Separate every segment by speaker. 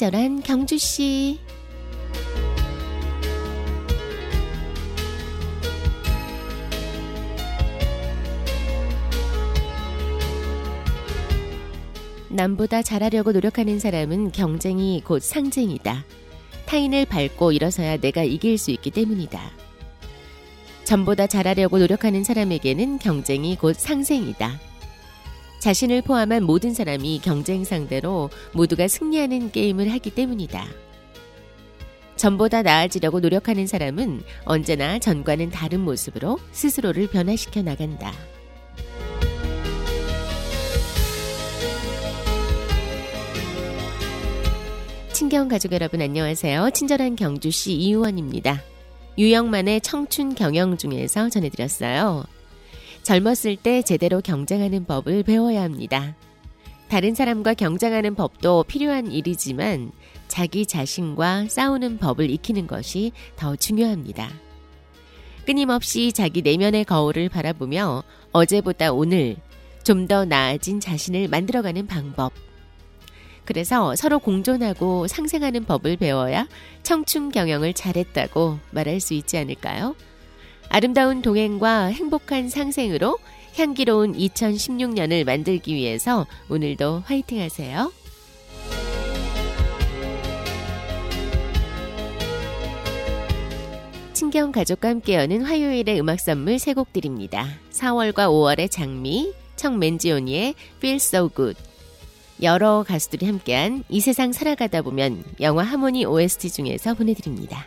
Speaker 1: 친절한 경주 씨. 남보다 잘하려고 노력하는 사람은 경쟁이 곧 상쟁이다. 타인을 밟고 일어서야 내가 이길 수 있기 때문이다. 전보다 잘하려고 노력하는 사람에게는 경쟁이 곧 상생이다. 자신을 포함한 모든 사람이 경쟁 상대로 모두가 승리하는 게임을 하기 때문이다. 전보다 나아지려고 노력하는 사람은 언제나 전과는 다른 모습으로 스스로를 변화시켜 나간다. 친경 가족 여러분 안녕하세요. 친절한 경주시 이유원입니다. 유영만의 청춘 경영 중에서 전해드렸어요. 젊었을 때 제대로 경쟁하는 법을 배워야 합니다. 다른 사람과 경쟁하는 법도 필요한 일이지만 자기 자신과 싸우는 법을 익히는 것이 더 중요합니다. 끊임없이 자기 내면의 거울을 바라보며 어제보다 오늘 좀 더 나아진 자신을 만들어가는 방법. 그래서 서로 공존하고 상생하는 법을 배워야 청춘 경영을 잘했다고 말할 수 있지 않을까요? 아름다운 동행과 행복한 상생으로 향기로운 2016년을 만들기 위해서 오늘도 화이팅 하세요. 친경 가족과 함께 여는 화요일의 음악 선물 세 곡 드립니다. 4월과 5월의 장미, 청맨지오니의 Feel So Good, 여러 가수들이 함께한 이 세상 살아가다 보면 영화 하모니 OST 중에서 보내드립니다.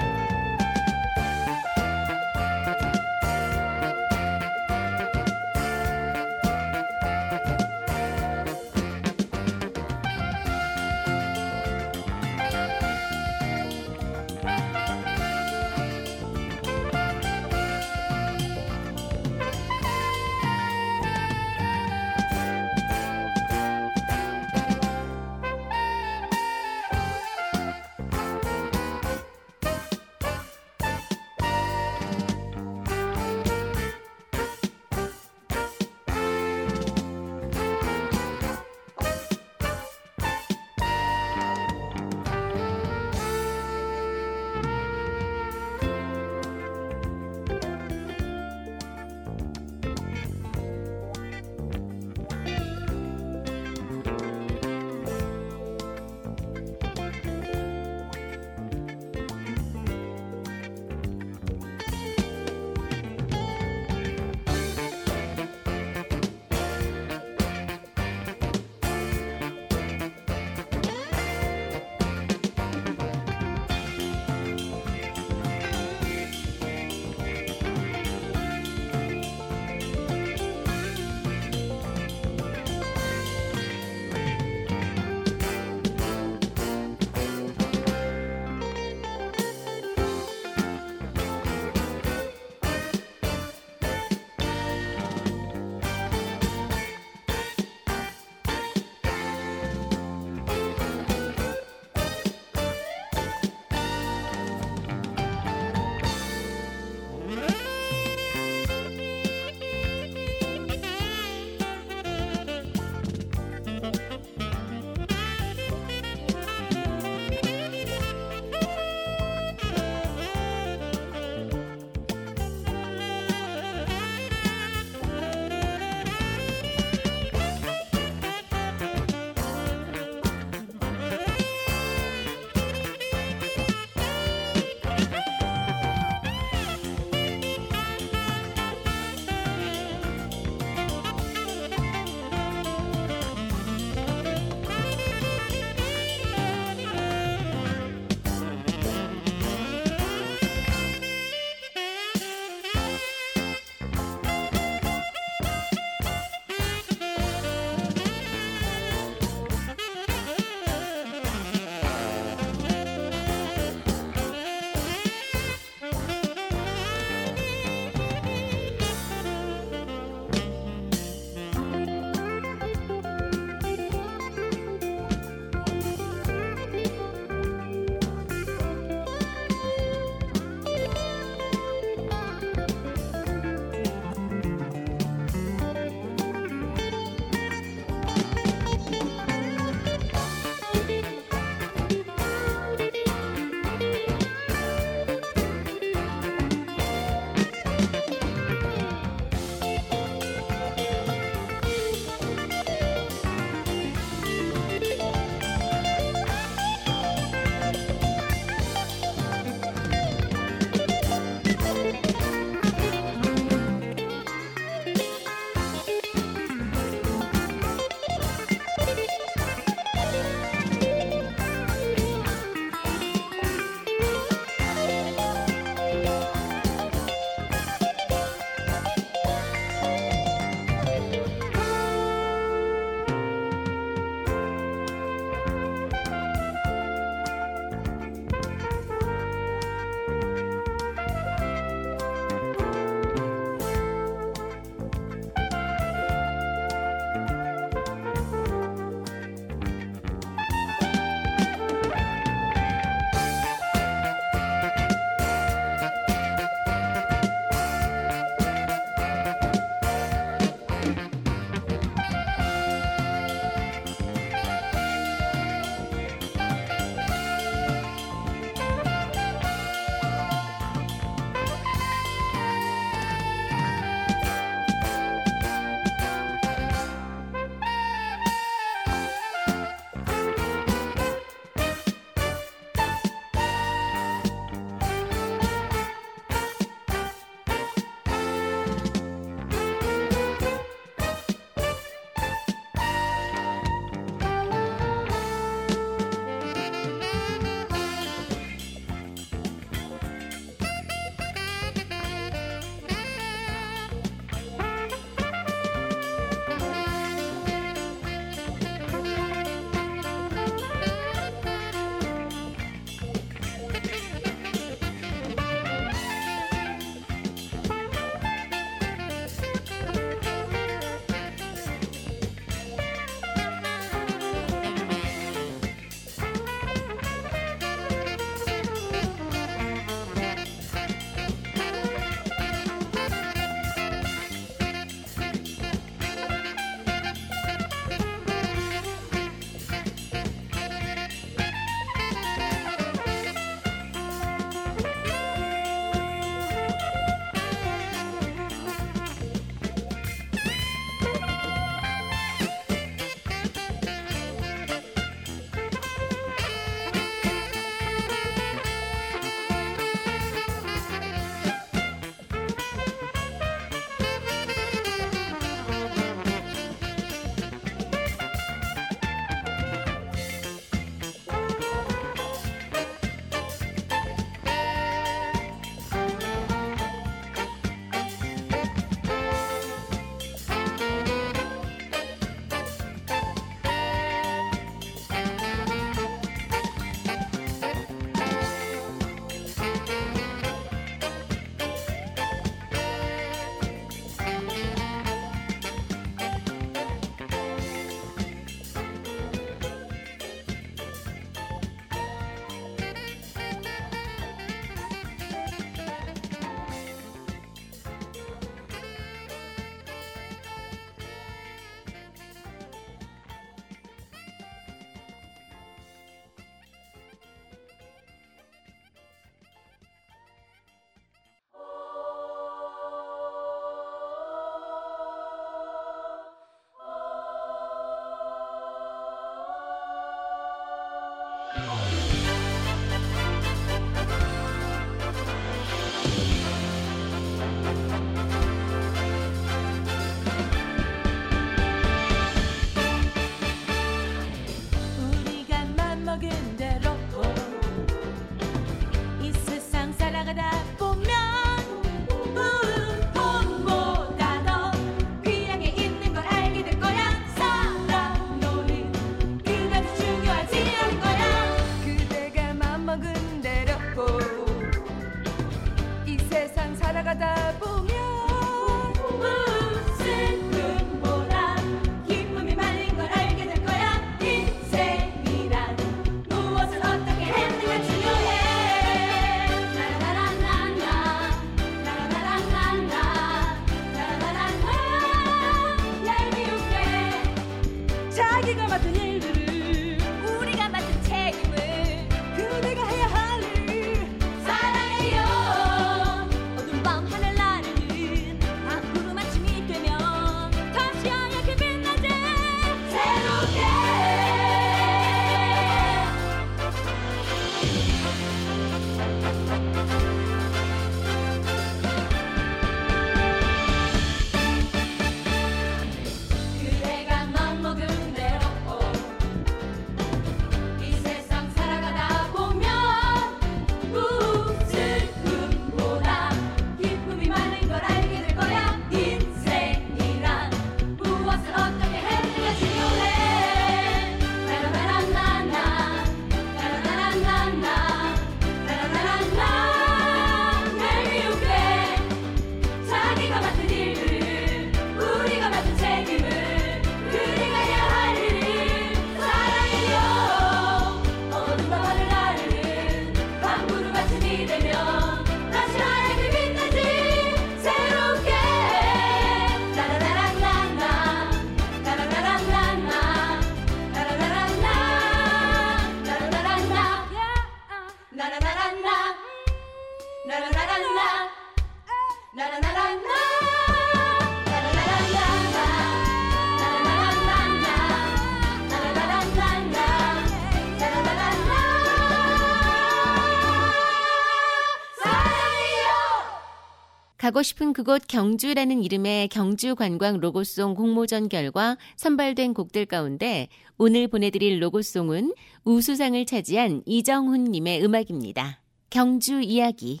Speaker 1: 가고 싶은 그곳 경주라는 이름의 경주 관광 로고송 공모전 결과 선발된 곡들 가운데 오늘 보내드릴 로고송은 우수상을 차지한 이정훈님의 음악입니다. 경주 이야기.